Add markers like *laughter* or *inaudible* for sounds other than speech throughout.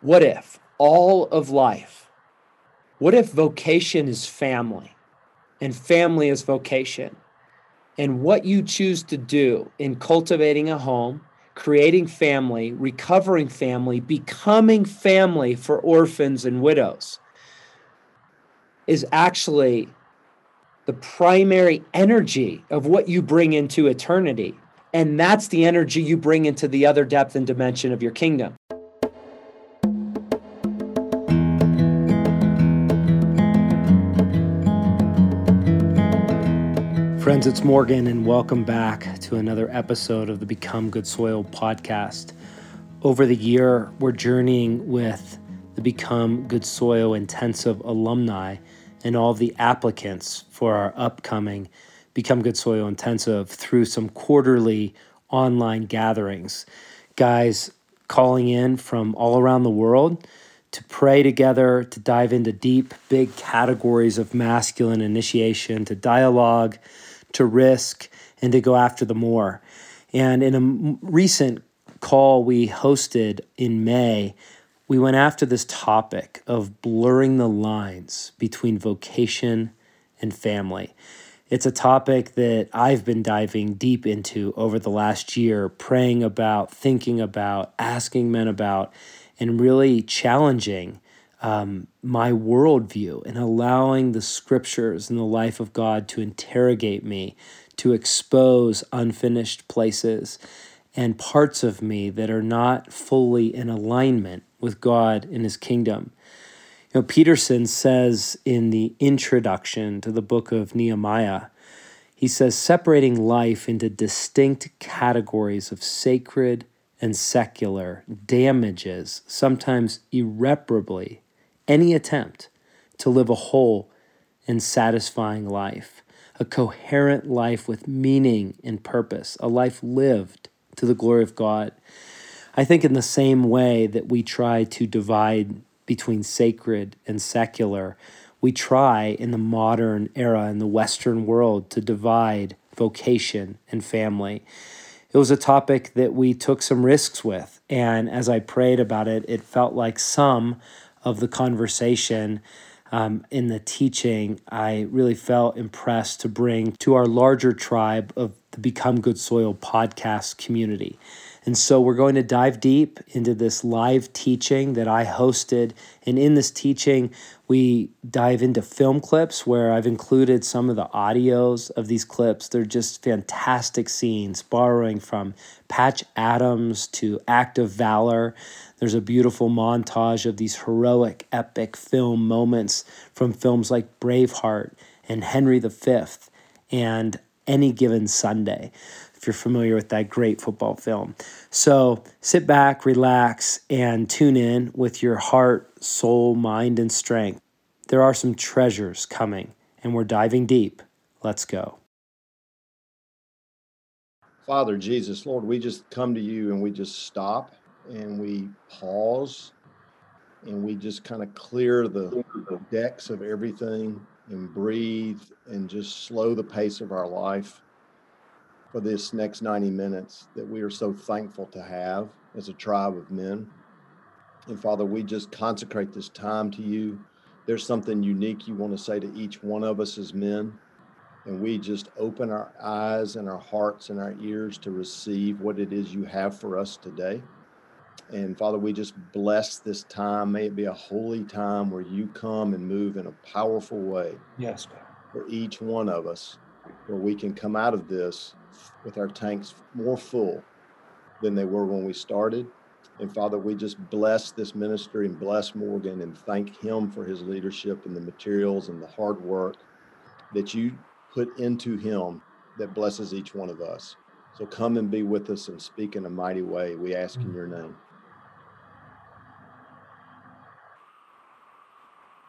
what if all of life, what if vocation is family and family is vocation? And what you choose to do in cultivating a home, creating family, recovering family, becoming family for orphans and widows is actually the primary energy of what you bring into eternity. And that's the energy you bring into the other depth and dimension of your kingdom. Friends, it's Morgan, and welcome back to another episode of the Become Good Soil podcast. Over the year, we're journeying with the Become Good Soil intensive alumni and all the applicants for our upcoming Become Good Soil intensive through some quarterly online gatherings. Guys calling in from all around the world to pray together, to dive into deep, big categories of masculine initiation, to dialogue to risk and to go after the more. And in a recent call we hosted in May, we went after this topic of blurring the lines between vocation and family. It's a topic that I've been diving deep into over the last year, praying about, thinking about, asking men about, and really challenging um, my worldview and allowing the scriptures and the life of God to interrogate me, to expose unfinished places and parts of me that are not fully in alignment with God and His kingdom. You know, Peterson says in the introduction to the book of Nehemiah, he says, separating life into distinct categories of sacred and secular damages, sometimes irreparably, any attempt to live a whole and satisfying life, a coherent life with meaning and purpose, a life lived to the glory of God. I think, in the same way that we try to divide between sacred and secular, we try in the modern era in the Western world to divide vocation and family. It was a topic that we took some risks with. And as I prayed about it, it felt like some of the conversation um, in the teaching, I really felt impressed to bring to our larger tribe of the Become Good Soil podcast community. And so we're going to dive deep into this live teaching that I hosted. And in this teaching, we dive into film clips where I've included some of the audios of these clips. They're just fantastic scenes, borrowing from Patch Adams to Act of Valor. There's a beautiful montage of these heroic, epic film moments from films like Braveheart and Henry V and Any Given Sunday if you're familiar with that great football film. So sit back, relax, and tune in with your heart, soul, mind, and strength. There are some treasures coming, and we're diving deep. Let's go. Father Jesus, Lord, we just come to you and we just stop and we pause and we just kind of clear the decks of everything and breathe and just slow the pace of our life for this next 90 minutes that we are so thankful to have as a tribe of men. And Father, we just consecrate this time to you. There's something unique you want to say to each one of us as men. And we just open our eyes and our hearts and our ears to receive what it is you have for us today. And Father, we just bless this time. May it be a holy time where you come and move in a powerful way. Yes, God. For each one of us, where we can come out of this with our tanks more full than they were when we started. And Father, we just bless this ministry and bless Morgan and thank him for his leadership and the materials and the hard work that you put into him that blesses each one of us. So come and be with us and speak in a mighty way. We ask in mm. your name.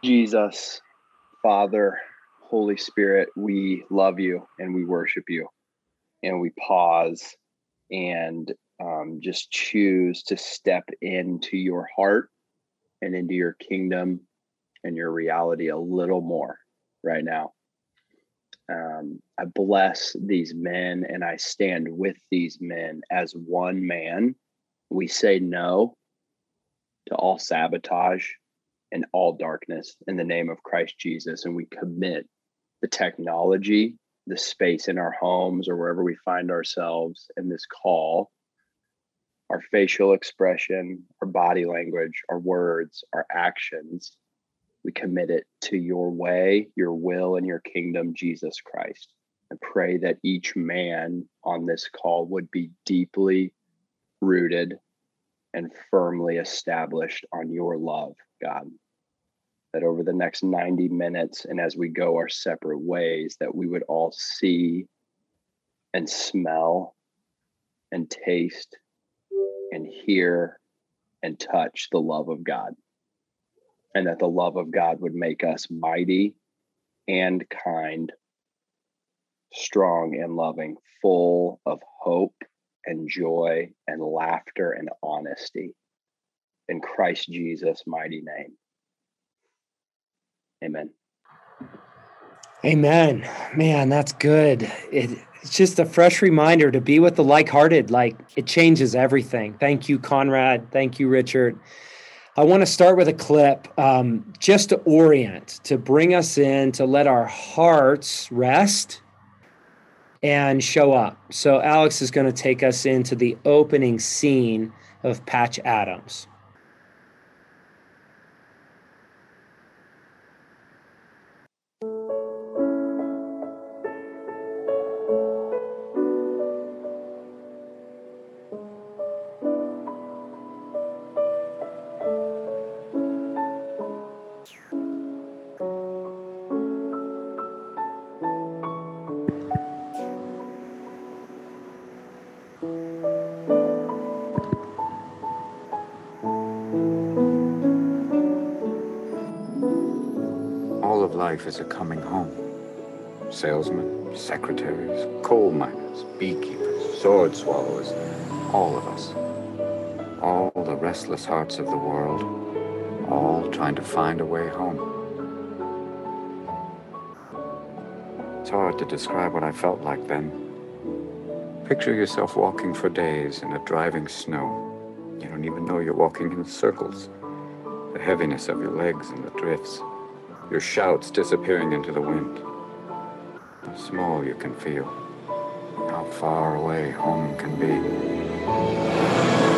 Jesus, Father, Holy Spirit, we love you and we worship you and we pause and um, just choose to step into your heart and into your kingdom and your reality a little more right now. Um, I bless these men and I stand with these men as one man. We say no to all sabotage and all darkness in the name of Christ Jesus. And we commit the technology, the space in our homes or wherever we find ourselves in this call, our facial expression, our body language, our words, our actions. We commit it to your way, your will, and your kingdom, Jesus Christ. And pray that each man on this call would be deeply rooted and firmly established on your love, God. That over the next 90 minutes and as we go our separate ways, that we would all see and smell and taste and hear and touch the love of God. And that the love of God would make us mighty and kind, strong and loving, full of hope and joy and laughter and honesty. In Christ Jesus' mighty name. Amen. Amen. Man, that's good. It, it's just a fresh reminder to be with the like hearted. Like it changes everything. Thank you, Conrad. Thank you, Richard. I want to start with a clip um, just to orient, to bring us in, to let our hearts rest and show up. So, Alex is going to take us into the opening scene of Patch Adams. Life is a coming home. Salesmen, secretaries, coal miners, beekeepers, sword swallowers, all of us. All the restless hearts of the world, all trying to find a way home. It's hard to describe what I felt like then. Picture yourself walking for days in a driving snow. You don't even know you're walking in circles. The heaviness of your legs and the drifts your shouts disappearing into the wind. How small you can feel, how far away home can be.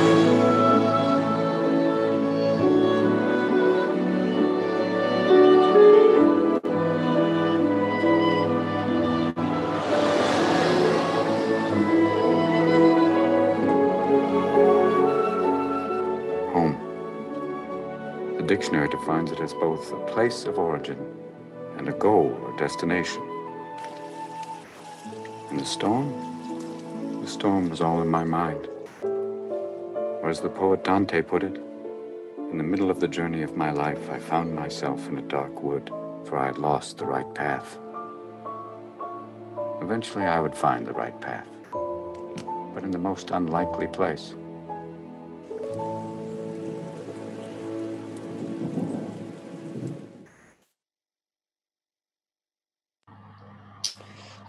Dictionary defines it as both a place of origin and a goal or destination. And the storm? The storm was all in my mind. Or as the poet Dante put it, in the middle of the journey of my life, I found myself in a dark wood, for I had lost the right path. Eventually, I would find the right path, but in the most unlikely place.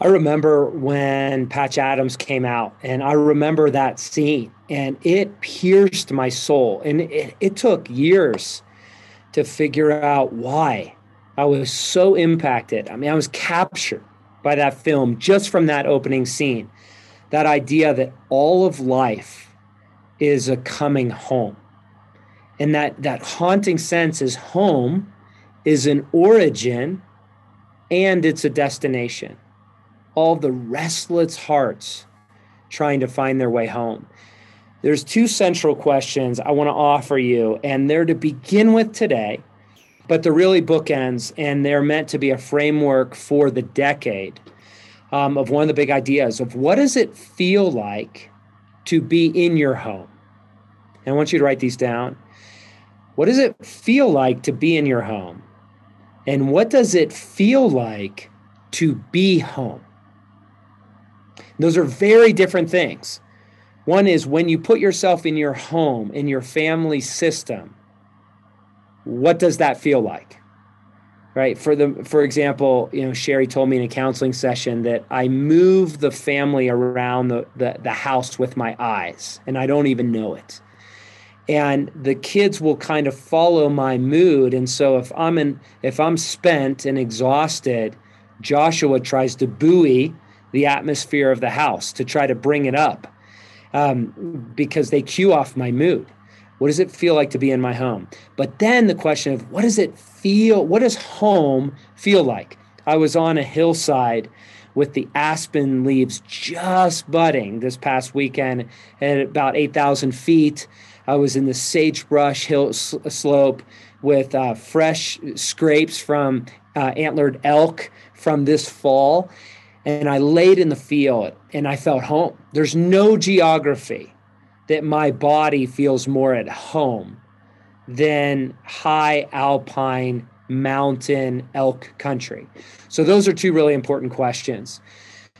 I remember when Patch Adams came out, and I remember that scene, and it pierced my soul. And it, it took years to figure out why I was so impacted. I mean, I was captured by that film just from that opening scene. That idea that all of life is a coming home. And that, that haunting sense is home is an origin and it's a destination all the restless hearts trying to find their way home. There's two central questions I want to offer you, and they're to begin with today, but they're really bookends, and they're meant to be a framework for the decade um, of one of the big ideas of what does it feel like to be in your home? And I want you to write these down. What does it feel like to be in your home? And what does it feel like to be home? Those are very different things. One is when you put yourself in your home, in your family system, what does that feel like? Right? For the for example, you know, Sherry told me in a counseling session that I move the family around the, the, the house with my eyes and I don't even know it. and the kids will kind of follow my mood and so if i'm in if i'm spent and exhausted joshua tries to buoy the atmosphere of the house to try to bring it up um, because they cue off my mood. What does it feel like to be in my home? But then the question of what does it feel what does home feel like? I was on a hillside with the aspen leaves just budding this past weekend at about 8000 feet. I was in the sagebrush hill slope with uh, fresh scrapes from uh, antlered elk from this fall. And I laid in the field and I felt home. There's no geography that my body feels more at home than high alpine mountain elk country. So, those are two really important questions.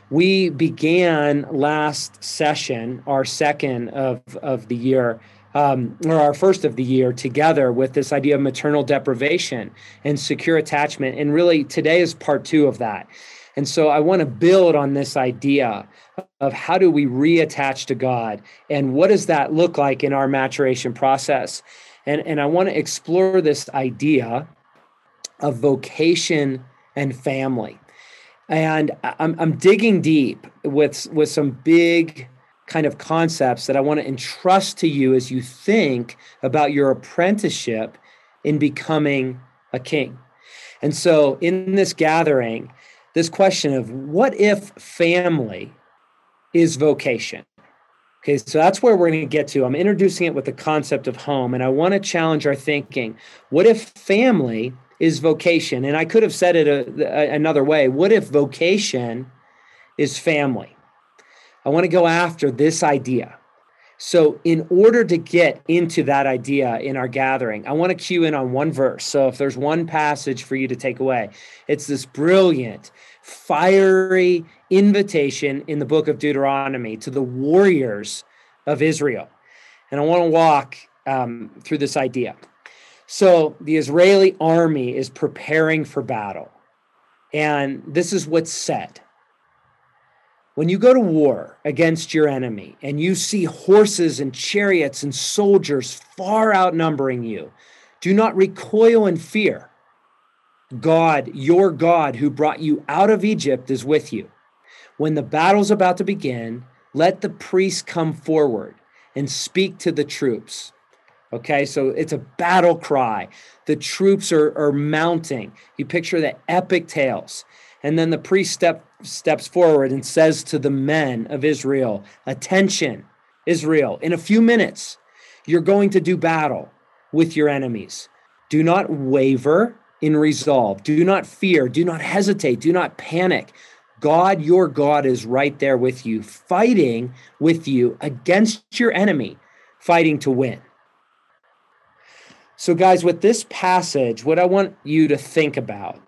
We began last session, our second of, of the year, um, or our first of the year together with this idea of maternal deprivation and secure attachment. And really, today is part two of that. And so I want to build on this idea of how do we reattach to God and what does that look like in our maturation process? And, and I want to explore this idea of vocation and family. And I'm, I'm digging deep with, with some big kind of concepts that I want to entrust to you as you think about your apprenticeship in becoming a king. And so, in this gathering, this question of what if family is vocation? Okay, so that's where we're going to get to. I'm introducing it with the concept of home, and I want to challenge our thinking. What if family is vocation? And I could have said it a, a, another way. What if vocation is family? I want to go after this idea. So, in order to get into that idea in our gathering, I want to cue in on one verse. So, if there's one passage for you to take away, it's this brilliant, fiery invitation in the book of Deuteronomy to the warriors of Israel. And I want to walk um, through this idea. So, the Israeli army is preparing for battle. And this is what's said when you go to war against your enemy and you see horses and chariots and soldiers far outnumbering you, do not recoil in fear. God, your God, who brought you out of Egypt, is with you. When the battle's about to begin, let the priests come forward and speak to the troops. Okay, so it's a battle cry. The troops are, are mounting. You picture the epic tales. And then the priest step, steps forward and says to the men of Israel, Attention, Israel, in a few minutes, you're going to do battle with your enemies. Do not waver in resolve. Do not fear. Do not hesitate. Do not panic. God, your God, is right there with you, fighting with you against your enemy, fighting to win. So, guys, with this passage, what I want you to think about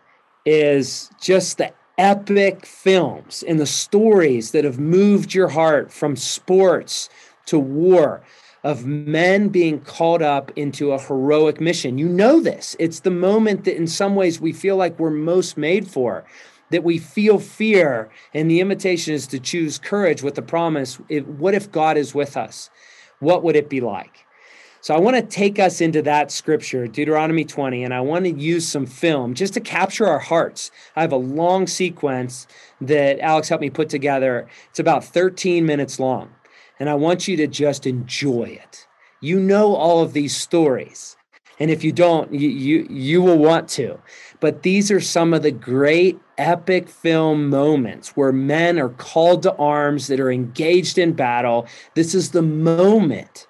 is just the epic films and the stories that have moved your heart from sports to war of men being called up into a heroic mission. You know this. It's the moment that, in some ways, we feel like we're most made for, that we feel fear. And the invitation is to choose courage with the promise what if God is with us? What would it be like? So I want to take us into that scripture, Deuteronomy 20, and I want to use some film just to capture our hearts. I have a long sequence that Alex helped me put together. It's about 13 minutes long, and I want you to just enjoy it. You know all of these stories. And if you don't, you, you, you will want to. But these are some of the great epic film moments where men are called to arms that are engaged in battle. This is the moment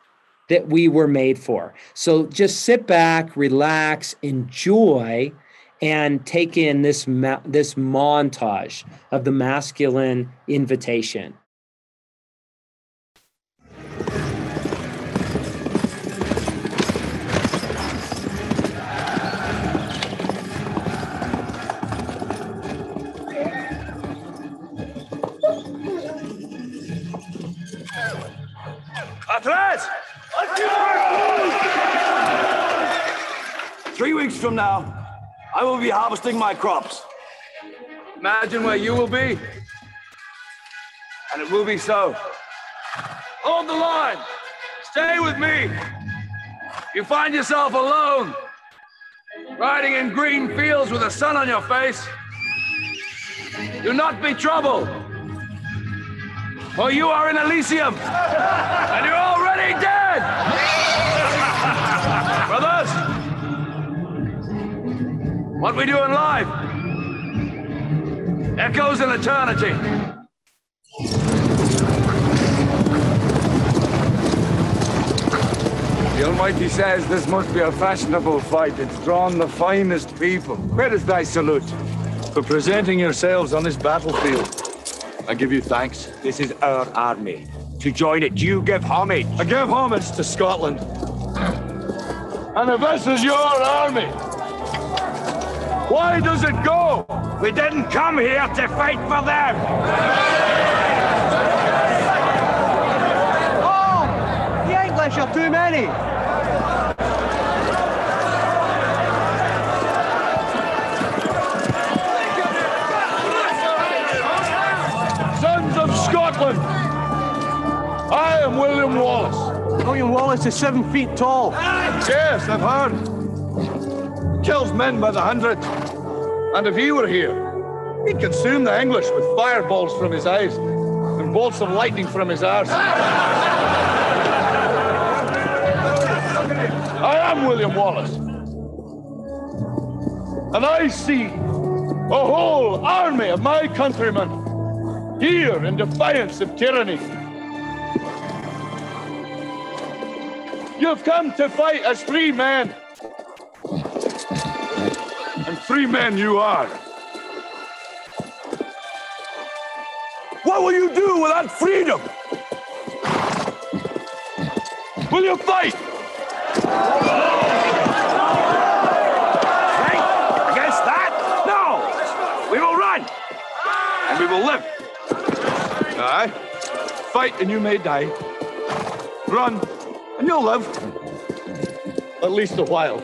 that we were made for. So just sit back, relax, enjoy, and take in this ma- this montage of the masculine invitation. Atrás! Three weeks from now, I will be harvesting my crops. Imagine where you will be. And it will be so. Hold the line. Stay with me. you find yourself alone, riding in green fields with the sun on your face, do not be troubled. For you are in Elysium, and you're already dead. What we do in life echoes in eternity. The Almighty says this must be a fashionable fight. It's drawn the finest people. Where is thy salute? For presenting yourselves on this battlefield. I give you thanks. This is our army. To join it, you give homage. I give homage to Scotland. And if this is your army, why does it go? We didn't come here to fight for them. Oh, the English are too many. Sons of Scotland, I am William Wallace. William Wallace is seven feet tall. Yes, I've heard. Kills men by the hundred. And if he were here, he'd consume the English with fireballs from his eyes and bolts of lightning from his arse. I am William Wallace. And I see a whole army of my countrymen here in defiance of tyranny. You've come to fight as free men. Free men you are. What will you do without freedom? Will you fight? Fight against that? No! We will run! And we will live. Aye. Fight and you may die. Run and you'll live. At least a while.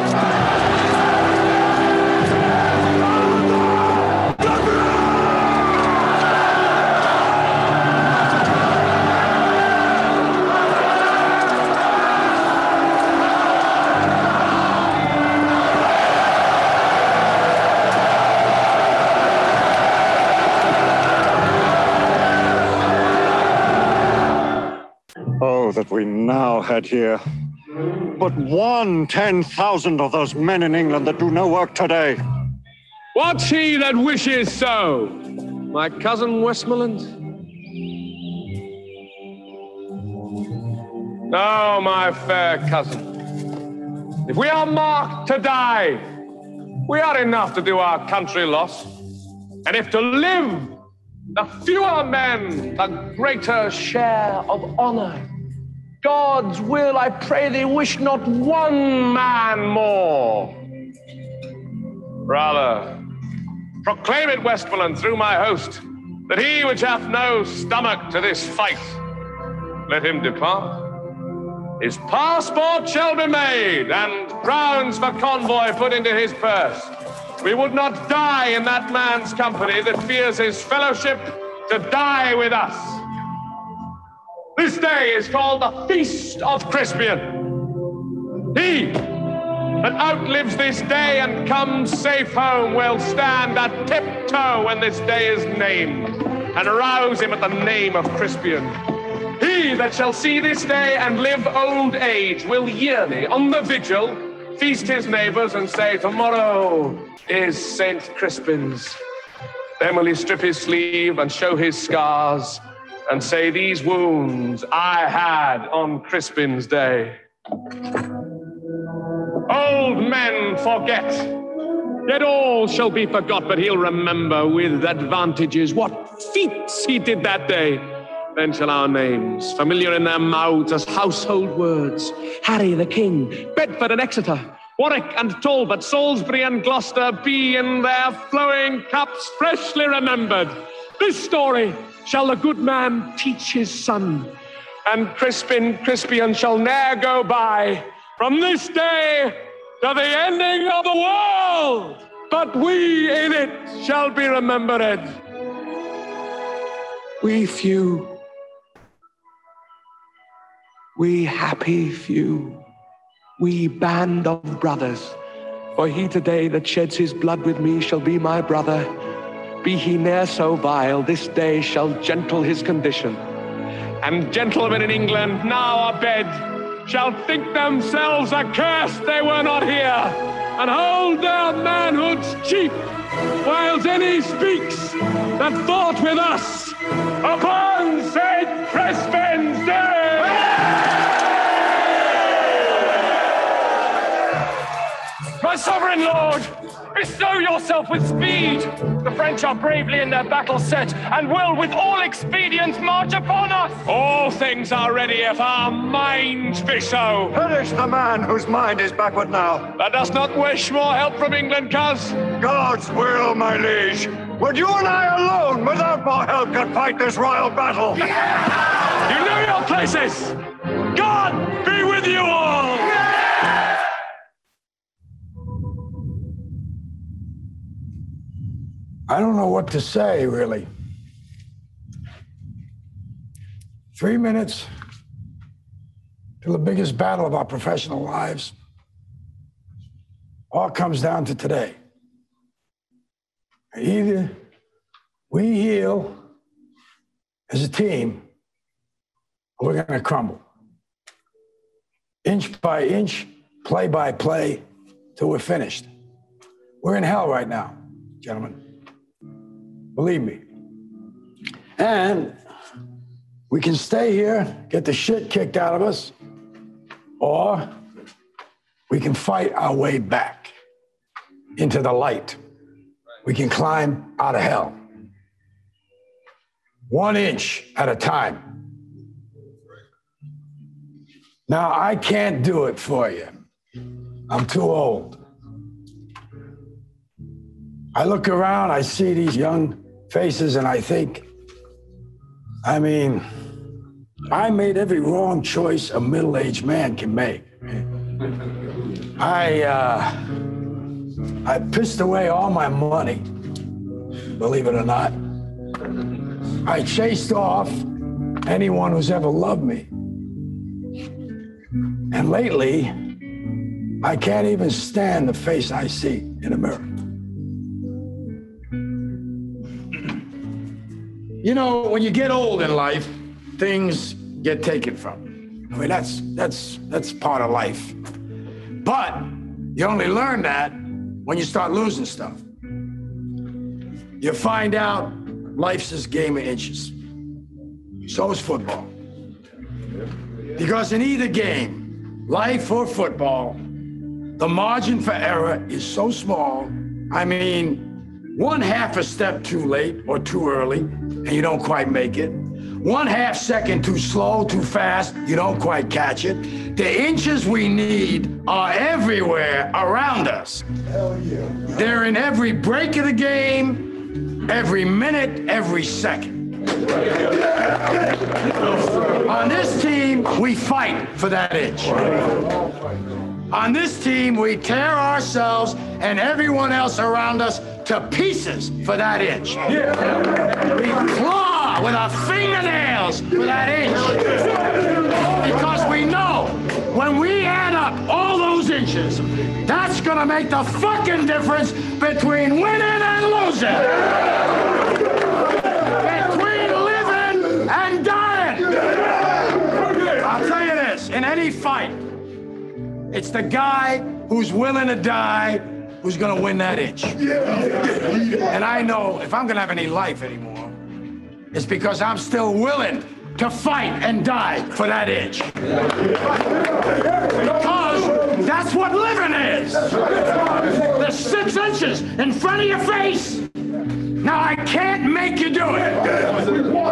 That we now had here but one ten thousand of those men in England that do no work today. What's he that wishes so? My cousin Westmoreland? No, my fair cousin. If we are marked to die, we are enough to do our country loss. And if to live, the fewer men, the greater share of honor. God's will, I pray thee, wish not one man more. Rather, proclaim it, Westmoreland, through my host, that he which hath no stomach to this fight, let him depart. His passport shall be made, and crowns for convoy put into his purse. We would not die in that man's company that fears his fellowship to die with us. Day is called the Feast of Crispian. He that outlives this day and comes safe home will stand at tiptoe when this day is named and rouse him at the name of Crispian. He that shall see this day and live old age will yearly, on the vigil, feast his neighbors and say, Tomorrow is St. Crispin's. Then will he strip his sleeve and show his scars and say, These wounds I had on Crispin's day. Old men forget, yet all shall be forgot, but he'll remember with advantages what feats he did that day. Then shall our names, familiar in their mouths as household words, Harry the King, Bedford and Exeter, Warwick and Talbot, Salisbury and Gloucester be in their flowing cups freshly remembered. This story shall the good man teach his son, and Crispin Crispian shall ne'er go by from this day to the ending of the world. But we in it shall be remembered. We few, we happy few, we band of brothers. For he today that sheds his blood with me shall be my brother. Be he ne'er so vile, this day shall gentle his condition. And gentlemen in England now abed shall think themselves accursed they were not here, and hold their manhoods cheap, whiles any speaks that thought with us upon St. Crispin's day! My sovereign lord, bestow yourself with speed. The French are bravely in their battle set and will with all expedients march upon us. All things are ready if our minds be so. Perish the man whose mind is backward now. Let us not wish more help from England, cuz. God's will, my liege. Would you and I alone, without more help, could fight this royal battle? *laughs* you know your places. I don't know what to say, really. Three minutes to the biggest battle of our professional lives. All comes down to today. Either we heal as a team, or we're going to crumble. Inch by inch, play by play, till we're finished. We're in hell right now, gentlemen. Believe me. And we can stay here, get the shit kicked out of us, or we can fight our way back into the light. We can climb out of hell. One inch at a time. Now, I can't do it for you. I'm too old. I look around, I see these young faces, and I think, I mean, I made every wrong choice a middle aged man can make. I, uh, I pissed away all my money, believe it or not. I chased off anyone who's ever loved me. And lately, I can't even stand the face I see in a mirror. You know, when you get old in life, things get taken from you. I mean, that's that's that's part of life. But you only learn that when you start losing stuff. You find out life's this game of inches. So is football. Because in either game, life or football, the margin for error is so small. I mean, one half a step too late or too early, and you don't quite make it. One half second too slow, too fast, you don't quite catch it. The inches we need are everywhere around us. Hell yeah. They're in every break of the game, every minute, every second. On this team, we fight for that inch. On this team, we tear ourselves and everyone else around us to pieces for that inch. We claw with our fingernails for that inch. Because we know when we add up all those inches, that's gonna make the fucking difference between winning and losing. Between living and dying. I'll tell you this, in any fight, it's the guy who's willing to die who's going to win that inch. And I know if I'm going to have any life anymore, it's because I'm still willing to fight and die for that inch. Because that's what living is. The six inches in front of your face. Now, I can't make you do it.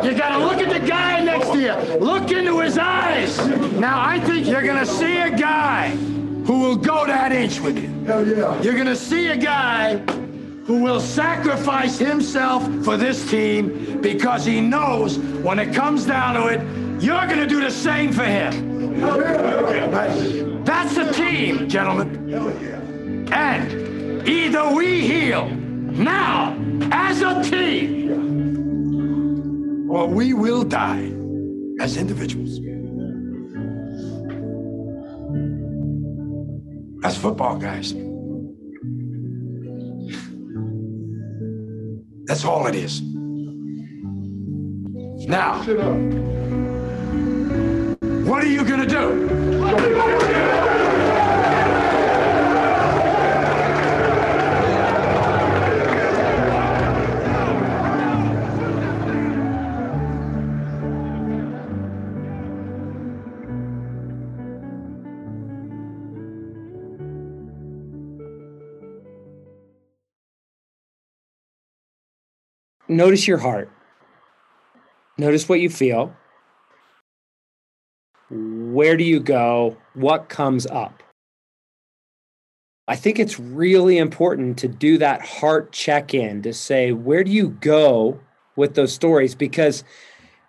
You got to look at the guy next to you. Look into his eyes. Now, I think you're going to see a guy who will go that inch with you. Hell yeah. You're going to see a guy who will sacrifice himself for this team because he knows when it comes down to it, you're going to do the same for him. That's the team, gentlemen. And either we heal now as a team, or we will die as individuals. That's football, guys. That's all it is. Now, what are you going to do? Notice your heart. Notice what you feel. Where do you go? What comes up? I think it's really important to do that heart check in to say, where do you go with those stories? Because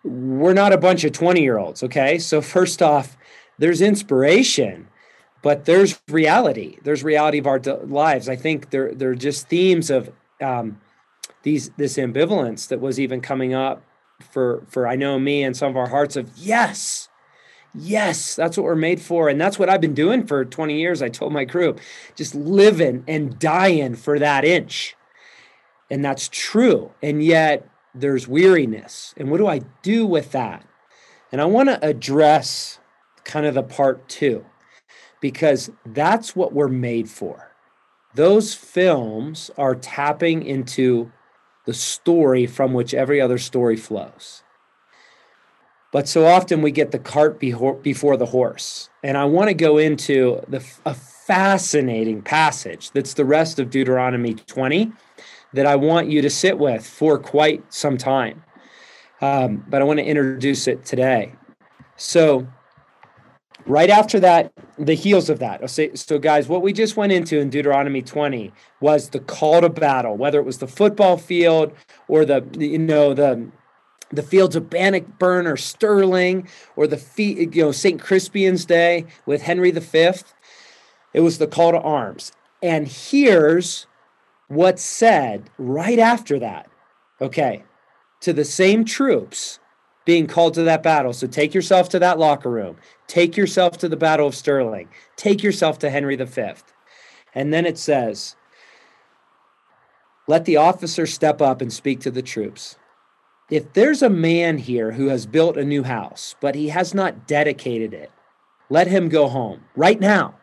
we're not a bunch of 20 year olds, okay? So, first off, there's inspiration, but there's reality. There's reality of our lives. I think there, there are just themes of um, these this ambivalence that was even coming up for for I know me and some of our hearts of yes, yes, that's what we're made for, and that's what I've been doing for 20 years. I told my group, just living and dying for that inch, and that's true. And yet there's weariness, and what do I do with that? And I want to address kind of the part two, because that's what we're made for. Those films are tapping into the story from which every other story flows. But so often we get the cart before the horse. And I want to go into the, a fascinating passage that's the rest of Deuteronomy 20 that I want you to sit with for quite some time. Um, but I want to introduce it today. So, right after that, the heels of that. So, guys, what we just went into in Deuteronomy 20 was the call to battle, whether it was the football field or the, you know, the the fields of Bannockburn or Stirling or the feet, you know, St. Crispian's Day with Henry V. It was the call to arms. And here's what's said right after that. Okay. To the same troops being called to that battle. So take yourself to that locker room. Take yourself to the Battle of Stirling. Take yourself to Henry V. And then it says, let the officer step up and speak to the troops. If there's a man here who has built a new house, but he has not dedicated it, let him go home right now,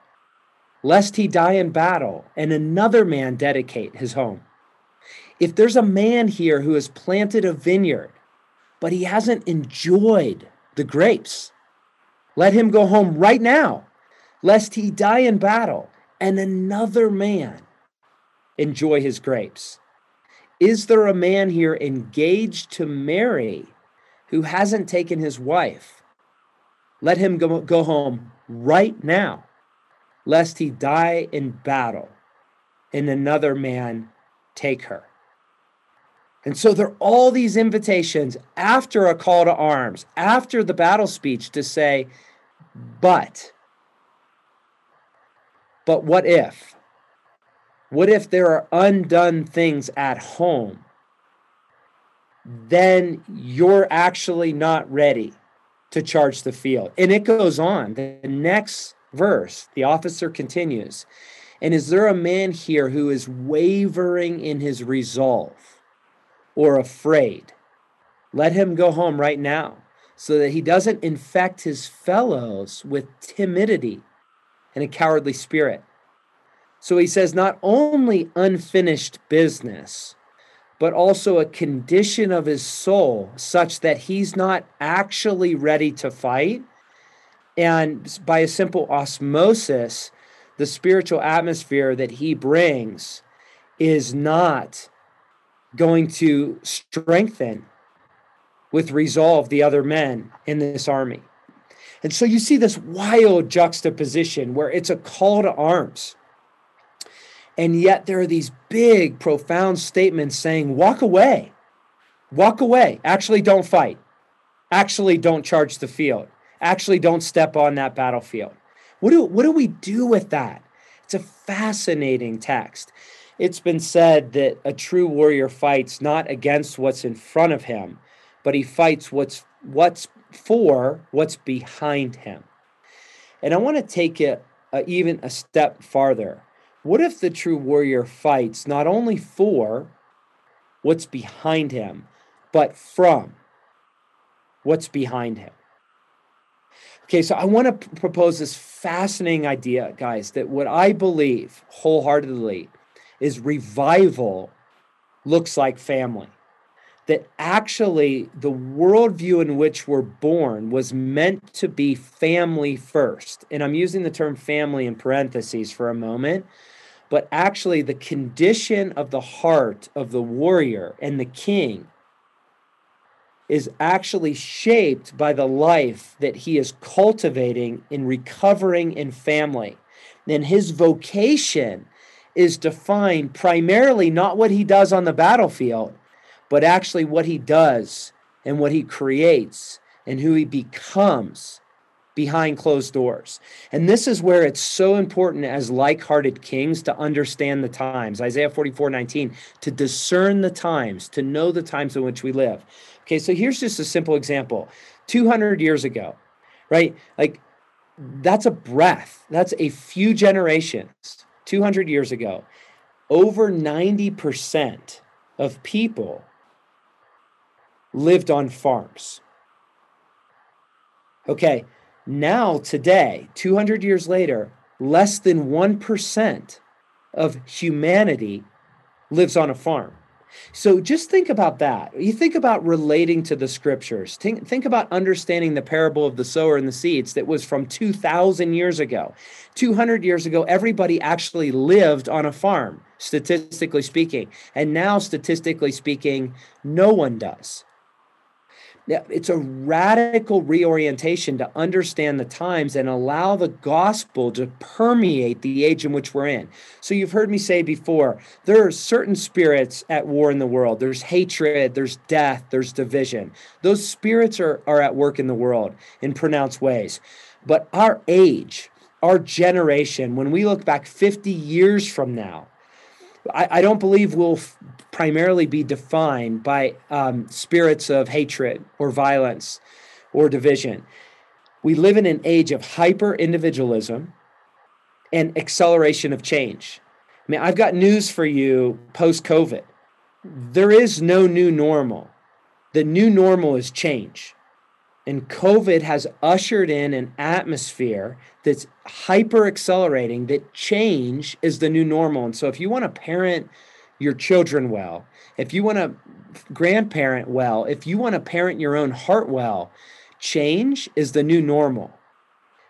lest he die in battle and another man dedicate his home. If there's a man here who has planted a vineyard, but he hasn't enjoyed the grapes, let him go home right now, lest he die in battle and another man enjoy his grapes. Is there a man here engaged to marry who hasn't taken his wife? Let him go, go home right now, lest he die in battle and another man take her. And so there are all these invitations after a call to arms, after the battle speech to say, but, but what if? What if there are undone things at home? Then you're actually not ready to charge the field. And it goes on. The next verse, the officer continues. And is there a man here who is wavering in his resolve or afraid? Let him go home right now so that he doesn't infect his fellows with timidity and a cowardly spirit. So he says, not only unfinished business, but also a condition of his soul such that he's not actually ready to fight. And by a simple osmosis, the spiritual atmosphere that he brings is not going to strengthen with resolve the other men in this army. And so you see this wild juxtaposition where it's a call to arms. And yet there are these big, profound statements saying, walk away, walk away, actually don't fight, actually don't charge the field, actually don't step on that battlefield. What do, what do we do with that? It's a fascinating text. It's been said that a true warrior fights not against what's in front of him, but he fights what's what's for what's behind him. And I want to take it uh, even a step farther. What if the true warrior fights not only for what's behind him, but from what's behind him? Okay, so I want to propose this fascinating idea, guys, that what I believe wholeheartedly is revival looks like family that actually the worldview in which we're born was meant to be family first. And I'm using the term family in parentheses for a moment, but actually, the condition of the heart of the warrior and the king is actually shaped by the life that he is cultivating in recovering in family. And his vocation is defined primarily not what he does on the battlefield but actually what he does and what he creates and who he becomes behind closed doors. And this is where it's so important as like hearted kings to understand the times. Isaiah 44 19, to discern the times, to know the times in which we live. Okay, so here's just a simple example 200 years ago, right? Like that's a breath, that's a few generations. 200 years ago, over 90% of people lived on farms. Okay, now today, 200 years later, less than 1% of humanity lives on a farm. So just think about that. You think about relating to the scriptures. Think, think about understanding the parable of the sower and the seeds that was from 2,000 years ago. 200 years ago, everybody actually lived on a farm, statistically speaking. And now, statistically speaking, no one does it's a radical reorientation to understand the times and allow the gospel to permeate the age in which we're in. So, you've heard me say before there are certain spirits at war in the world. There's hatred, there's death, there's division. Those spirits are, are at work in the world in pronounced ways. But our age, our generation, when we look back 50 years from now, I, I don't believe we'll f- primarily be defined by um, spirits of hatred or violence or division. We live in an age of hyper individualism and acceleration of change. I mean, I've got news for you post COVID. There is no new normal. The new normal is change. And COVID has ushered in an atmosphere that's hyper accelerating that change is the new normal. And so if you want to parent your children well, if you want to grandparent well, if you want to parent your own heart well, change is the new normal.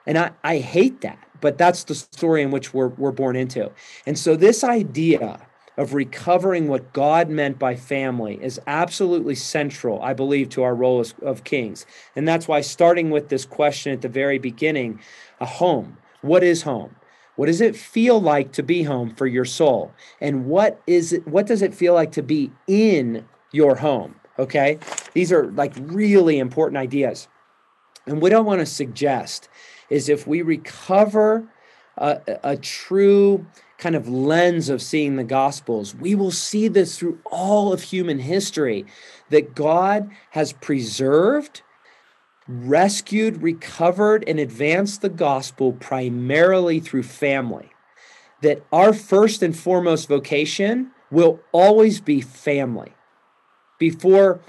And I, I hate that, but that's the story in which we're, we're born into. And so this idea of recovering what God meant by family is absolutely central, I believe, to our role as, of kings. And that's why, starting with this question at the very beginning a home. What is home? What does it feel like to be home for your soul? And what is it, what does it feel like to be in your home? Okay. These are like really important ideas. And what I want to suggest is if we recover a, a true kind of lens of seeing the Gospels, we will see this through all of human history that God has preserved, rescued, recovered, and advanced the gospel primarily through family. That our first and foremost vocation will always be family. Before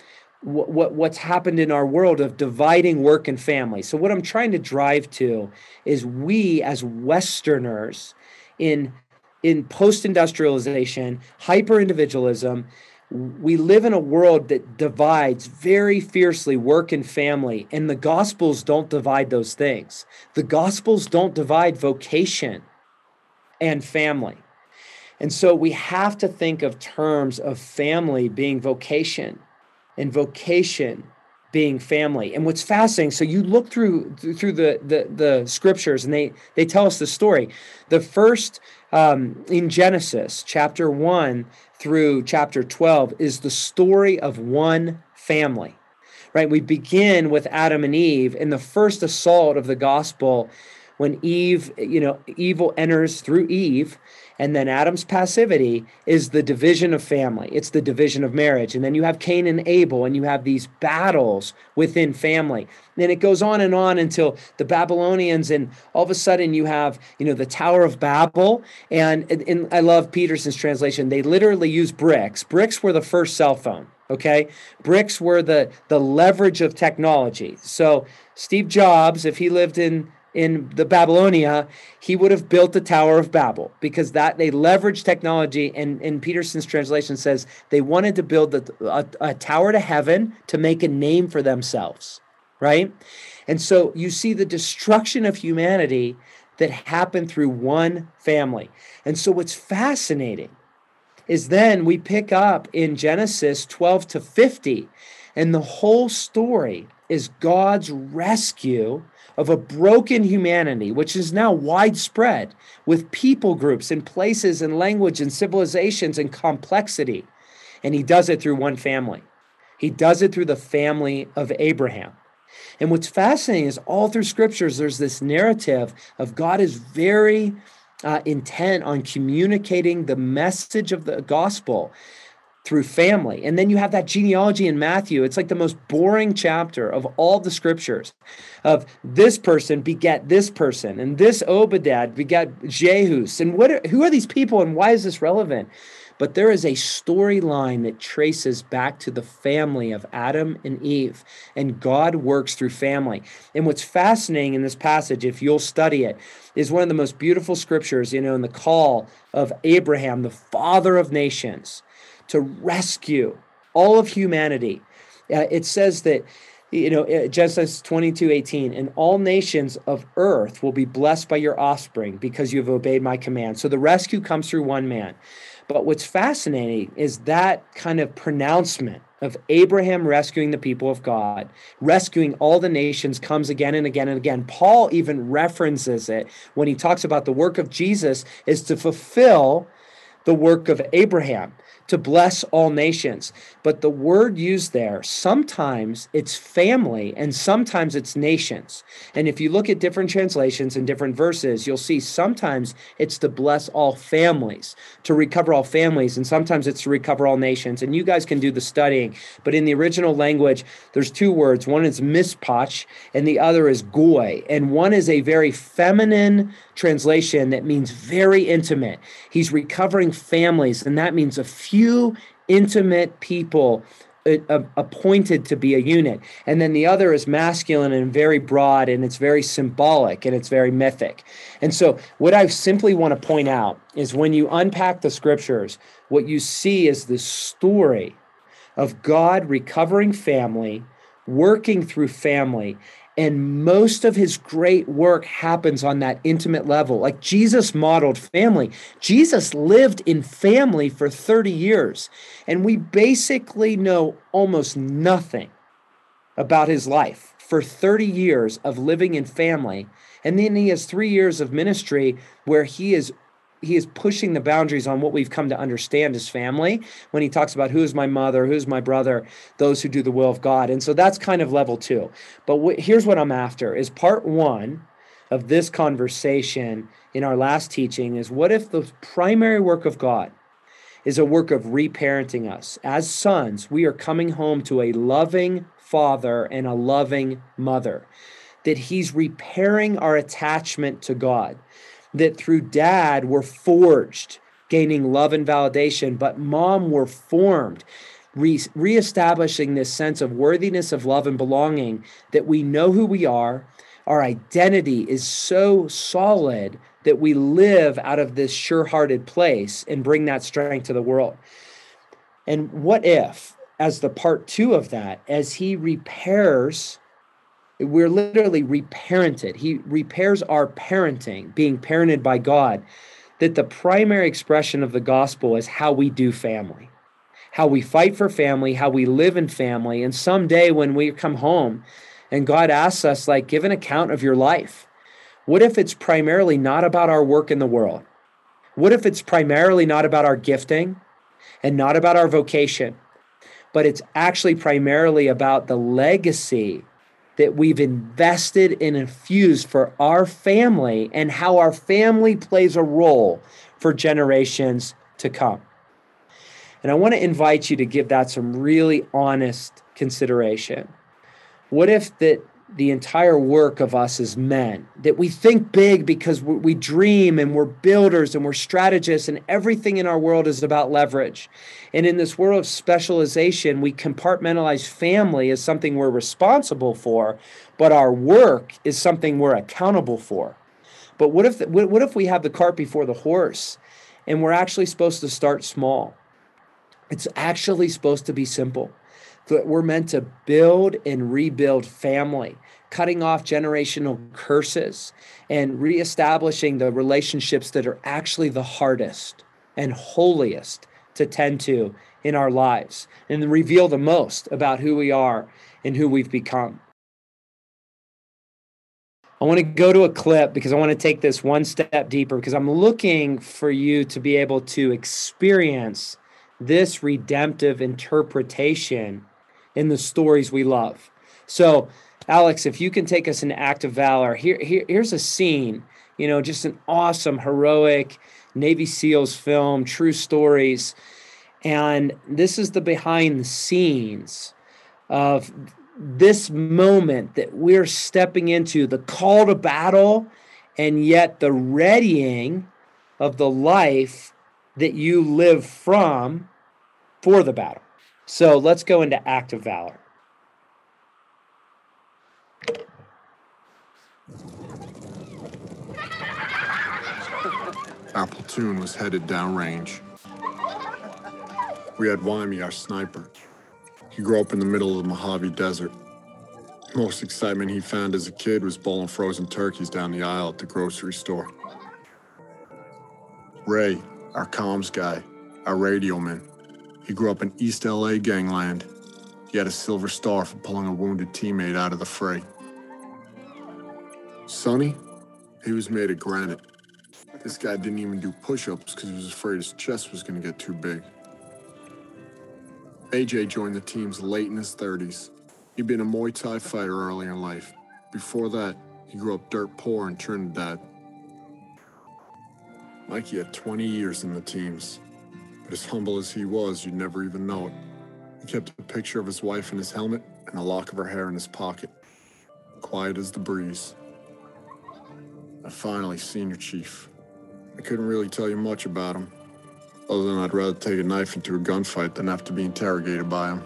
what, what's happened in our world of dividing work and family. So, what I'm trying to drive to is we as Westerners in in post industrialization, hyper individualism, we live in a world that divides very fiercely work and family, and the Gospels don't divide those things. The Gospels don't divide vocation and family. And so we have to think of terms of family being vocation and vocation being family. And what's fascinating, so you look through through the the, the scriptures, and they they tell us the story. The first um, in Genesis chapter one through chapter twelve is the story of one family. Right, we begin with Adam and Eve, and the first assault of the gospel when Eve, you know, evil enters through Eve, and then Adam's passivity is the division of family. It's the division of marriage. And then you have Cain and Abel, and you have these battles within family. And it goes on and on until the Babylonians, and all of a sudden you have, you know, the Tower of Babel. And, and I love Peterson's translation. They literally use bricks. Bricks were the first cell phone. Okay. Bricks were the the leverage of technology. So Steve Jobs, if he lived in in the Babylonia, he would have built the Tower of Babel because that they leveraged technology. And in Peterson's translation says they wanted to build a, a, a tower to heaven to make a name for themselves, right? And so you see the destruction of humanity that happened through one family. And so what's fascinating is then we pick up in Genesis 12 to 50, and the whole story is God's rescue of a broken humanity, which is now widespread with people groups and places and language and civilizations and complexity. And he does it through one family. He does it through the family of Abraham. And what's fascinating is all through scriptures, there's this narrative of God is very uh, intent on communicating the message of the gospel through family. And then you have that genealogy in Matthew. It's like the most boring chapter of all the scriptures of this person beget this person and this Obadiah beget Jehus. And what are, who are these people and why is this relevant? But there is a storyline that traces back to the family of Adam and Eve, and God works through family. And what's fascinating in this passage, if you'll study it, is one of the most beautiful scriptures, you know, in the call of Abraham, the father of nations to rescue all of humanity. Uh, it says that, you know, uh, Genesis 22 18, and all nations of earth will be blessed by your offspring because you have obeyed my command. So the rescue comes through one man. But what's fascinating is that kind of pronouncement of Abraham rescuing the people of God, rescuing all the nations comes again and again and again. Paul even references it when he talks about the work of Jesus is to fulfill the work of Abraham to bless all nations. But the word used there, sometimes it's family and sometimes it's nations. And if you look at different translations and different verses, you'll see sometimes it's to bless all families, to recover all families, and sometimes it's to recover all nations. And you guys can do the studying. But in the original language, there's two words one is mispach and the other is goy. And one is a very feminine translation that means very intimate. He's recovering families, and that means a few intimate people appointed to be a unit. And then the other is masculine and very broad, and it's very symbolic and it's very mythic. And so, what I simply want to point out is when you unpack the scriptures, what you see is the story of God recovering family, working through family, and most of his great work happens on that intimate level. Like Jesus modeled family. Jesus lived in family for 30 years. And we basically know almost nothing about his life for 30 years of living in family. And then he has three years of ministry where he is he is pushing the boundaries on what we've come to understand as family when he talks about who's my mother, who's my brother, those who do the will of God. And so that's kind of level two. But wh- here's what I'm after is part one of this conversation in our last teaching is what if the primary work of God is a work of reparenting us? As sons, we are coming home to a loving father and a loving mother, that he's repairing our attachment to God that through dad were forged, gaining love and validation, but mom were formed, re- reestablishing this sense of worthiness of love and belonging that we know who we are. Our identity is so solid that we live out of this sure hearted place and bring that strength to the world. And what if, as the part two of that, as he repairs we're literally reparented. He repairs our parenting, being parented by God. That the primary expression of the gospel is how we do family, how we fight for family, how we live in family. And someday when we come home and God asks us, like, give an account of your life, what if it's primarily not about our work in the world? What if it's primarily not about our gifting and not about our vocation, but it's actually primarily about the legacy that we've invested and infused for our family and how our family plays a role for generations to come? And I want to invite you to give that some really honest consideration. What if that the entire work of us as men, that we think big because we dream and we're builders and we're strategists, and everything in our world is about leverage. And in this world of specialization, we compartmentalize family as something we're responsible for, but our work is something we're accountable for. But what if, what if we have the cart before the horse and we're actually supposed to start small? It's actually supposed to be simple that we're meant to build and rebuild family, cutting off generational curses and reestablishing the relationships that are actually the hardest and holiest to tend to in our lives and reveal the most about who we are and who we've become. I want to go to a clip because I want to take this one step deeper because I'm looking for you to be able to experience this redemptive interpretation in the stories we love. So, Alex, if you can take us an act of valor, here, here here's a scene, you know, just an awesome, heroic Navy SEALs film, true stories. And this is the behind the scenes of this moment that we're stepping into the call to battle and yet the readying of the life that you live from for the battle. So let's go into Act of Valor. Our platoon was headed downrange. We had Weimy, our sniper. He grew up in the middle of the Mojave Desert. Most excitement he found as a kid was bowling frozen turkeys down the aisle at the grocery store. Ray, our comms guy, our radio man, he grew up in East LA gangland. He had a silver star for pulling a wounded teammate out of the fray. Sonny, he was made of granite. This guy didn't even do push ups because he was afraid his chest was going to get too big. AJ joined the teams late in his 30s. He'd been a Muay Thai fighter early in life. Before that, he grew up dirt poor in Trinidad. Mikey had 20 years in the teams. But as humble as he was, you'd never even know it. He kept a picture of his wife in his helmet and a lock of her hair in his pocket. Quiet as the breeze. I finally seen your chief. I couldn't really tell you much about him, other than I'd rather take a knife into a gunfight than have to be interrogated by him.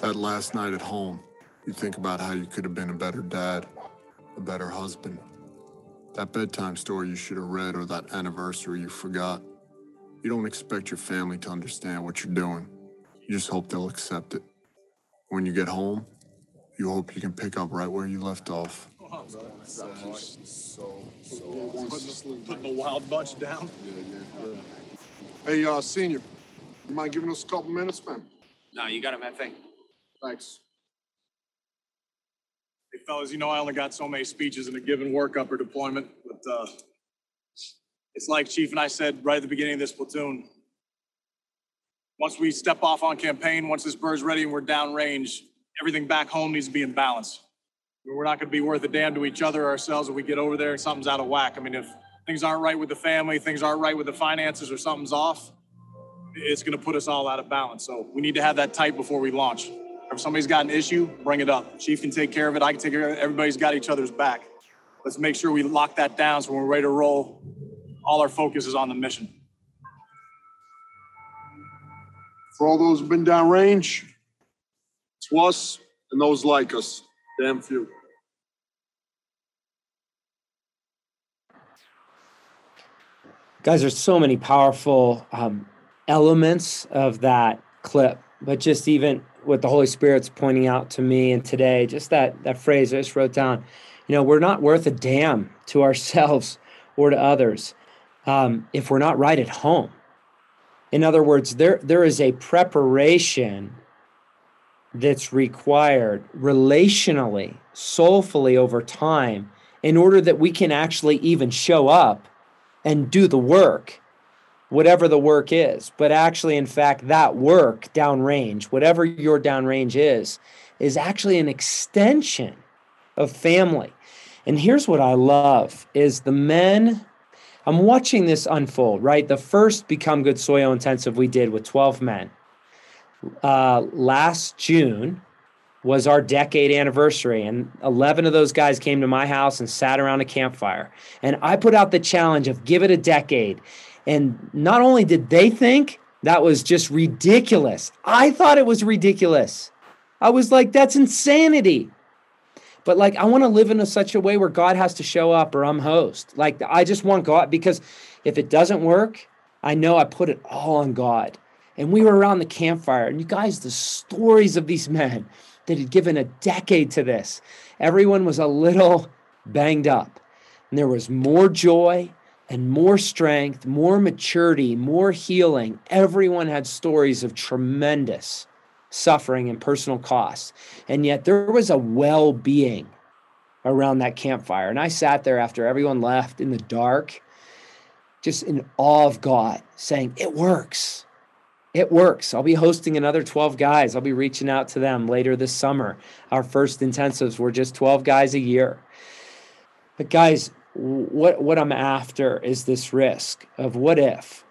That last night at home, you think about how you could have been a better dad, a better husband, that bedtime story you should have read or that anniversary you forgot. You don't expect your family to understand what you're doing. You just hope they'll accept it. When you get home, you hope you can pick up right where you left off. Putting the wild bunch down. Hey, uh, senior, you mind giving us a couple minutes, man? No, you got it, man. Thank. Thanks. Hey, fellas, you know I only got so many speeches in a given workup or deployment, but uh, it's like Chief and I said right at the beginning of this platoon. Once we step off on campaign, once this bird's ready and we're downrange, everything back home needs to be in balance. We're not going to be worth a damn to each other or ourselves if we get over there and something's out of whack. I mean, if things aren't right with the family, things aren't right with the finances, or something's off, it's going to put us all out of balance. So we need to have that tight before we launch. If somebody's got an issue, bring it up. Chief can take care of it. I can take care of it. Everybody's got each other's back. Let's make sure we lock that down so when we're ready to roll, all our focus is on the mission. For all those who've been downrange, to us and those like us, damn few. Guys, there's so many powerful um, elements of that clip, but just even what the Holy Spirit's pointing out to me and today, just that that phrase I just wrote down. You know, we're not worth a damn to *laughs* ourselves or to others. um, if we're not right at home. In other words, there, there is a preparation that's required relationally, soulfully over time in order that we can actually even show up and do the work, whatever the work is. But actually, in fact, that work downrange, whatever your downrange is, is actually an extension of family. And here's what I love is the men I'm watching this unfold, right? The first Become Good Soil Intensive we did with 12 men uh, last June was our decade anniversary. And 11 of those guys came to my house and sat around a campfire. And I put out the challenge of give it a decade. And not only did they think that was just ridiculous, I thought it was ridiculous. I was like, that's insanity. But like, I want to live in a, such a way where God has to show up or I'm host. Like, I just want God because if it doesn't work, I know I put it all on God. And we were around the campfire, and you guys, the stories of these men that had given a decade to this, everyone was a little banged up. And there was more joy and more strength, more maturity, more healing. Everyone had stories of tremendous suffering and personal costs. And yet there was a well being around that campfire. And I sat there after everyone left in the dark, just in awe of God, saying, It works. It works. I'll be hosting another 12 guys. I'll be reaching out to them later this summer. Our first intensives were just 12 guys a year. But guys, what what I'm after is this risk of what if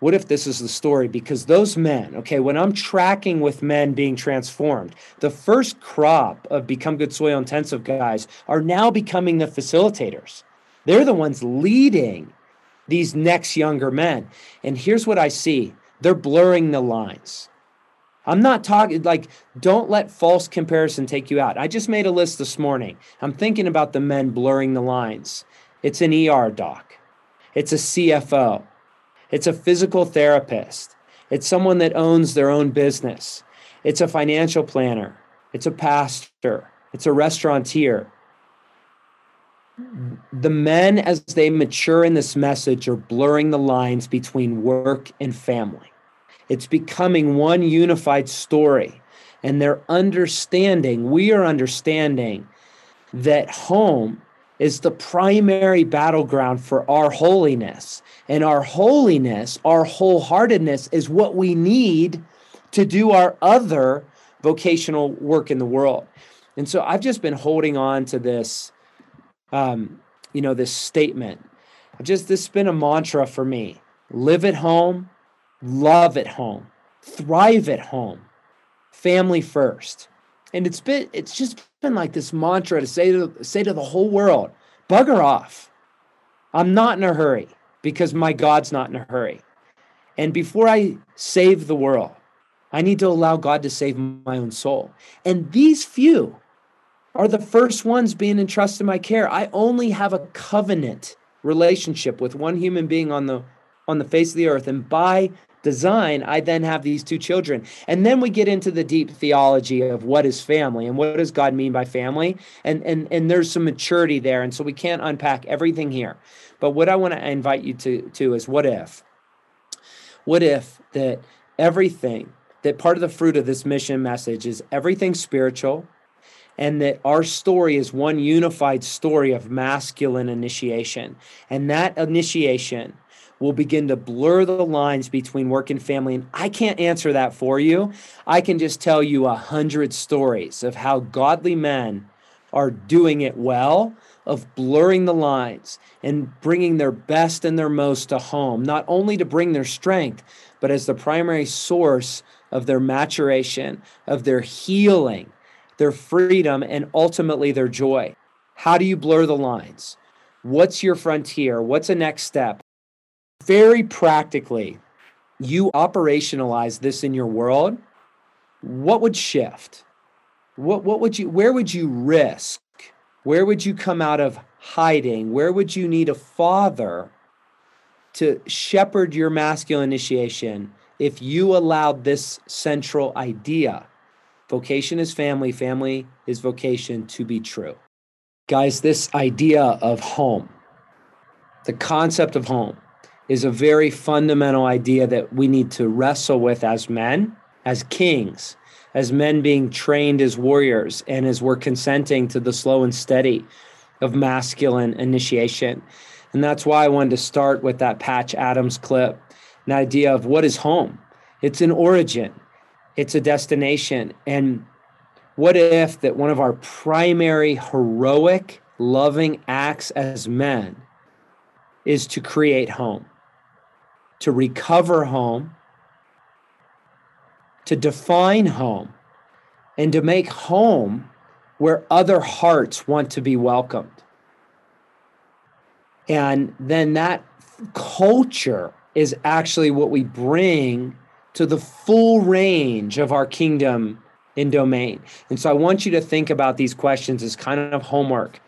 what if this is the story? Because those men, okay, when I'm tracking with men being transformed, the first crop of Become Good Soil Intensive guys are now becoming the facilitators. They're the ones leading these next younger men. And here's what I see they're blurring the lines. I'm not talking like, don't let false comparison take you out. I just made a list this morning. I'm thinking about the men blurring the lines. It's an ER doc, it's a CFO, it's a physical therapist. It's someone that owns their own business. It's a financial planner. It's a pastor. It's a restaurateur. The men, as they mature in this message, are blurring the lines between work and family. It's becoming one unified story. And they're understanding, we are understanding that home is the primary battleground for our holiness. And our holiness, our wholeheartedness, is what we need to do our other vocational work in the world. And so I've just been holding on to this, um, you know, this statement. I've just this has been a mantra for me: live at home, love at home, thrive at home, family first. And it's been it's just been like this mantra to say to say to the whole world, bugger off. I'm not in a hurry because my God's not in a hurry. And before I save the world, I need to allow God to save my own soul. And these few are the first ones being entrusted in my care. I only have a covenant relationship with one human being on the on the face of the earth and by design I then have these two children. And then we get into the deep theology of what is family and what does God mean by family? And and and there's some maturity there and so we can't unpack everything here. But what I want to invite you to, to is what if? What if that everything, that part of the fruit of this mission message is everything spiritual, and that our story is one unified story of masculine initiation. And that initiation will begin to blur the lines between work and family. And I can't answer that for you. I can just tell you a hundred stories of how godly men are doing it well of blurring the lines and bringing their best and their most to home, not only to bring their strength, but as the primary source of their maturation, of their healing, their freedom, and ultimately their joy. How do you blur the lines? What's your frontier? What's a next step? Very practically, you operationalize this in your world. What would shift? What, what would you, where would you risk where would you come out of hiding? Where would you need a father to shepherd your masculine initiation if you allowed this central idea? Vocation is family, family is vocation to be true. Guys, this idea of home, the concept of home, is a very fundamental idea that we need to wrestle with as men, as kings, as men being trained as warriors, and as we're consenting to the slow and steady of masculine initiation. And that's why I wanted to start with that Patch Adams clip, an idea of what is home? It's an origin, it's a destination. And what if that one of our primary heroic, loving acts as men is to create home, to recover home, to define home, and to make home where other hearts want to be welcomed. And then that culture is actually what we bring to the full range of our kingdom in domain. And so I want you to think about these questions as kind of homework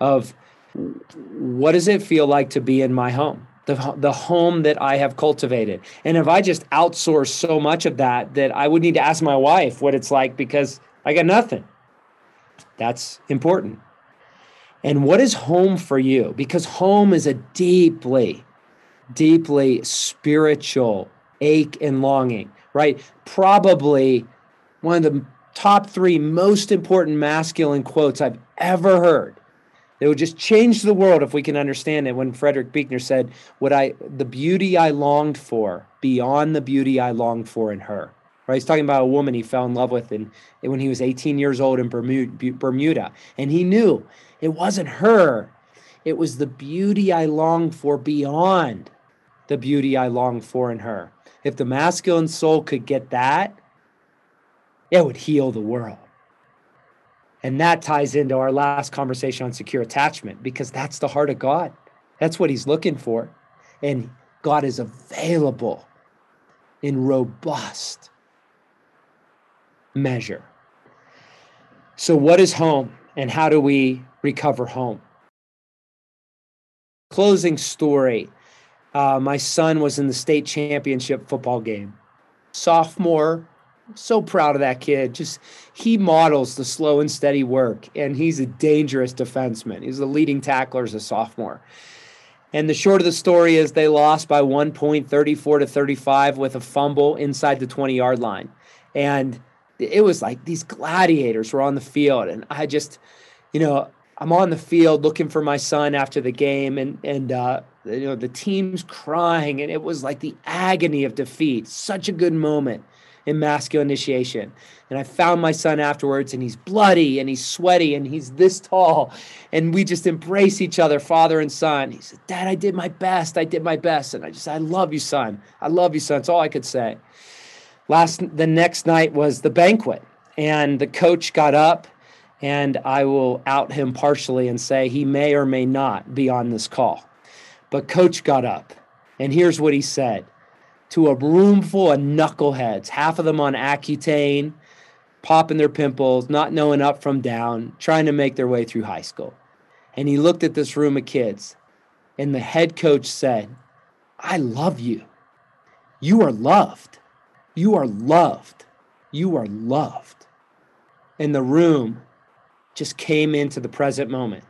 of what does it feel like to be in my home? The, the home that I have cultivated. And if I just outsource so much of that, that I would need to ask my wife what it's like because I got nothing. That's important. And what is home for you? Because home is a deeply, deeply spiritual ache and longing, right? Probably one of the top three most important masculine quotes I've ever heard. It would just change the world if we can understand it. When Frederick Buechner said, "What I the beauty I longed for beyond the beauty I longed for in her." Right? He's talking about a woman he fell in love with in, when he was 18 years old in Bermuda. And he knew it wasn't her, it was the beauty I longed for beyond the beauty I longed for in her. If the masculine soul could get that, it would heal the world. And that ties into our last conversation on secure attachment because that's the heart of God. That's what he's looking for. And God is available in robust, measure. So, what is home and how do we recover home? Closing story uh, my son was in the state championship football game. Sophomore, so proud of that kid. Just he models the slow and steady work, and he's a dangerous defenseman. He's the leading tackler as a sophomore. And the short of the story is they lost by one point, 34 to 35, with a fumble inside the 20 yard line. And it was like these gladiators were on the field. And I just, you know, I'm on the field looking for my son after the game, and and uh, you know the team's crying, and it was like the agony of defeat. Such a good moment in masculine initiation. And I found my son afterwards, and he's bloody and he's sweaty and he's this tall, and we just embrace each other, father and son. He said, "Dad, I did my best. I did my best," and I just, "I love you, son. I love you, son." That's all I could say last the next night was the banquet and the coach got up and I will out him partially and say he may or may not be on this call. But coach got up and here's what he said to a room full of knuckleheads, half of them on Accutane, popping their pimples, not knowing up from down, trying to make their way through high school. And he looked at this room of kids and the head coach said, I love you. You are loved. You are loved. You are loved. And the room just came into the present moment.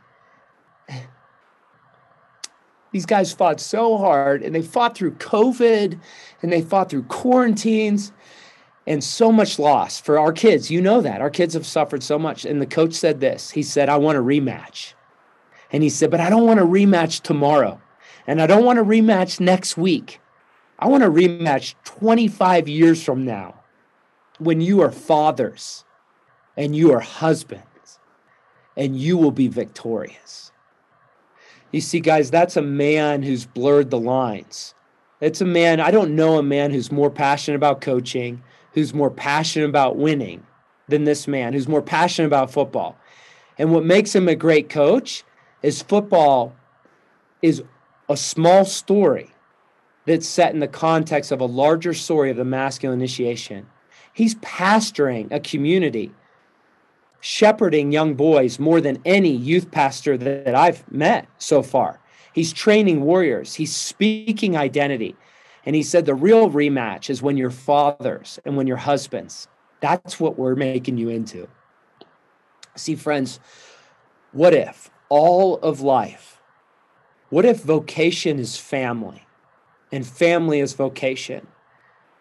These guys fought so hard and they fought through COVID and they fought through quarantines and so much loss for our kids. You know that. Our kids have suffered so much. And the coach said this He said, I want a rematch. And he said, But I don't want a rematch tomorrow. And I don't want a rematch next week. I want a rematch 25 years from now when you are fathers and you are husbands and you will be victorious. You see, guys, that's a man who's blurred the lines. It's a man, I don't know a man who's more passionate about coaching, who's more passionate about winning than this man, who's more passionate about football. And what makes him a great coach is football is a small story that's set in the context of a larger story of the masculine initiation. He's pastoring a community, shepherding young boys more than any youth pastor that I've met so far. He's training warriors, he's speaking identity. And he said the real rematch is when you're fathers and when you're husbands. That's what we're making you into. See, friends, what if all of life, what if vocation is family? and family is vocation.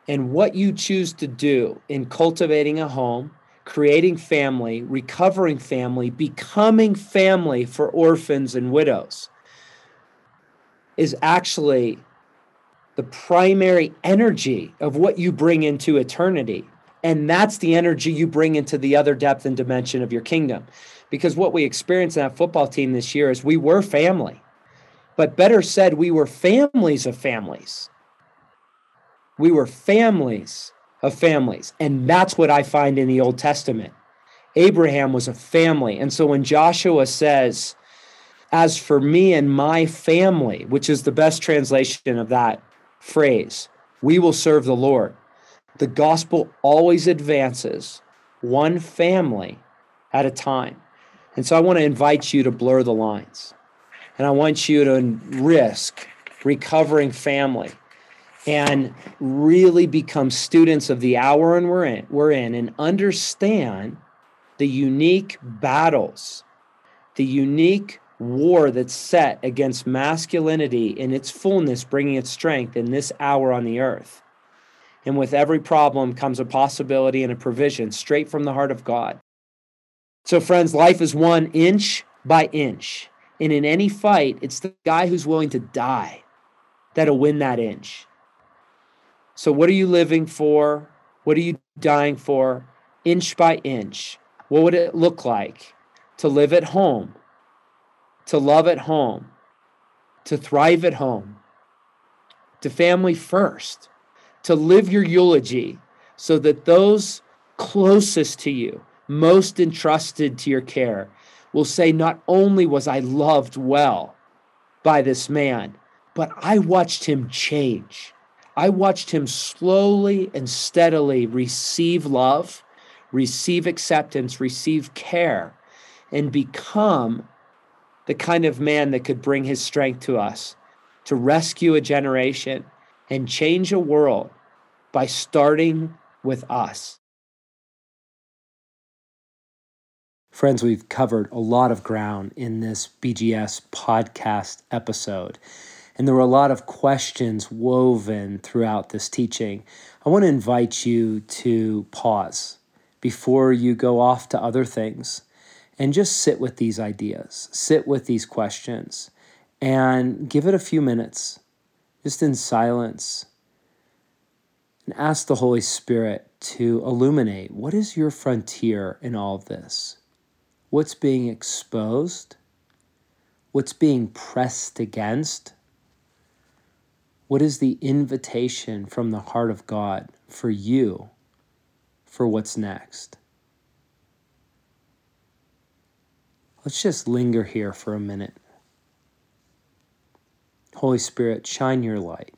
And what you choose to do in cultivating a home, creating family, recovering family, becoming family for orphans and widows is actually the primary energy of what you bring into eternity. And that's the energy you bring into the other depth and dimension of your kingdom. Because what we experienced in that football team this year is we were family. But better said, we were families of families. We were families of families. And that's what I find in the Old Testament. Abraham was a family. And so when Joshua says, as for me and my family, which is the best translation of that phrase, we will serve the Lord. The gospel always advances one family at a time. And so I want to invite you to blur the lines. And I want you to risk recovering family and really become students of the hour and we're in, we're in and understand the unique battles, the unique war that's set against masculinity in its fullness, bringing its strength in this hour on the earth. And with every problem comes a possibility and a provision straight from the heart of God. So, friends, life is one inch by inch. And in any fight, it's the guy who's willing to die that'll win that inch. So, what are you living for? What are you dying for? Inch by inch. What would it look like to live at home to love at home, to thrive at home, to family first, to live your eulogy so that those closest to you, most entrusted to your care, will say, Not only was I loved well by this man, but I watched him change. I watched him slowly and steadily receive love, receive acceptance, receive care, and become the kind of man that could bring his strength to us to rescue a generation and change a world by starting with us. Friends, we've covered a lot of ground in this BGS podcast episode, and there were a lot of questions woven throughout this teaching. I want to invite you to pause before you go off to other things and just sit with these ideas, sit with these questions, and give it a few minutes, just in silence, and ask the Holy Spirit to illuminate what is your frontier in all of this? What's being exposed? What's being pressed against? What is the invitation from the heart of God for you for what's next? Let's just linger here for a minute. Holy Spirit, shine your light.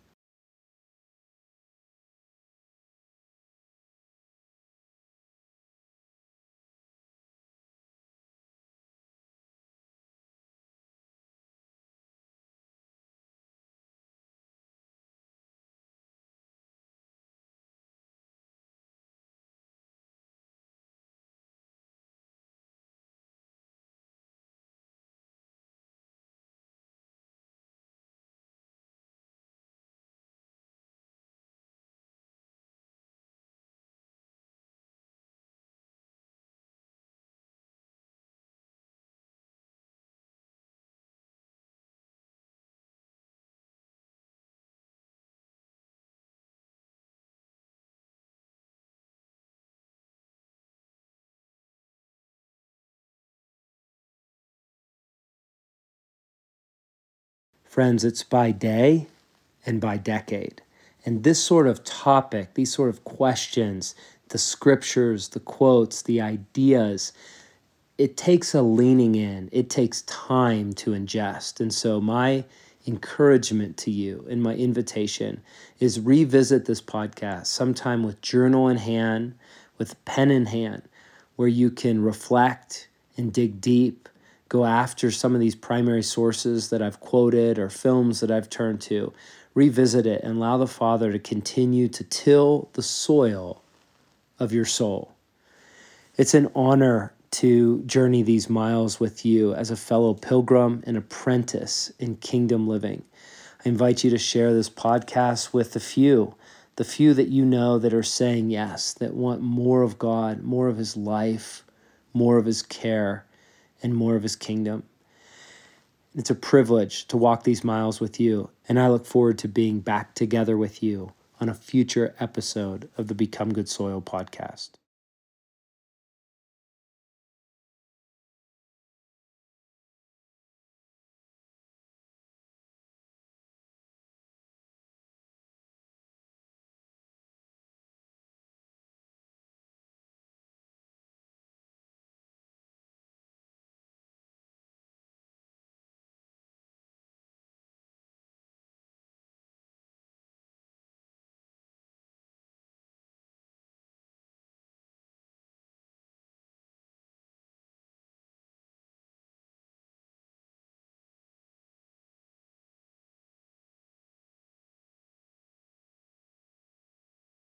Friends, it's by day and by decade. And this sort of topic, these sort of questions, the scriptures, the quotes, the ideas, it takes a leaning in, it takes time to ingest. And so, my encouragement to you and my invitation is revisit this podcast sometime with journal in hand, with pen in hand, where you can reflect and dig deep go after some of these primary sources that I've quoted or films that I've turned to, revisit it, and allow the Father to continue to till the soil of your soul. It's an honor to journey these miles with you as a fellow pilgrim and apprentice in kingdom living. I invite you to share this podcast with the few, the few that you know that are saying yes, that want more of God, more of His life, more of His care, and more of His kingdom. It's a privilege to walk these miles with you, and I look forward to being back together with you on a future episode of the Become Good Soil podcast.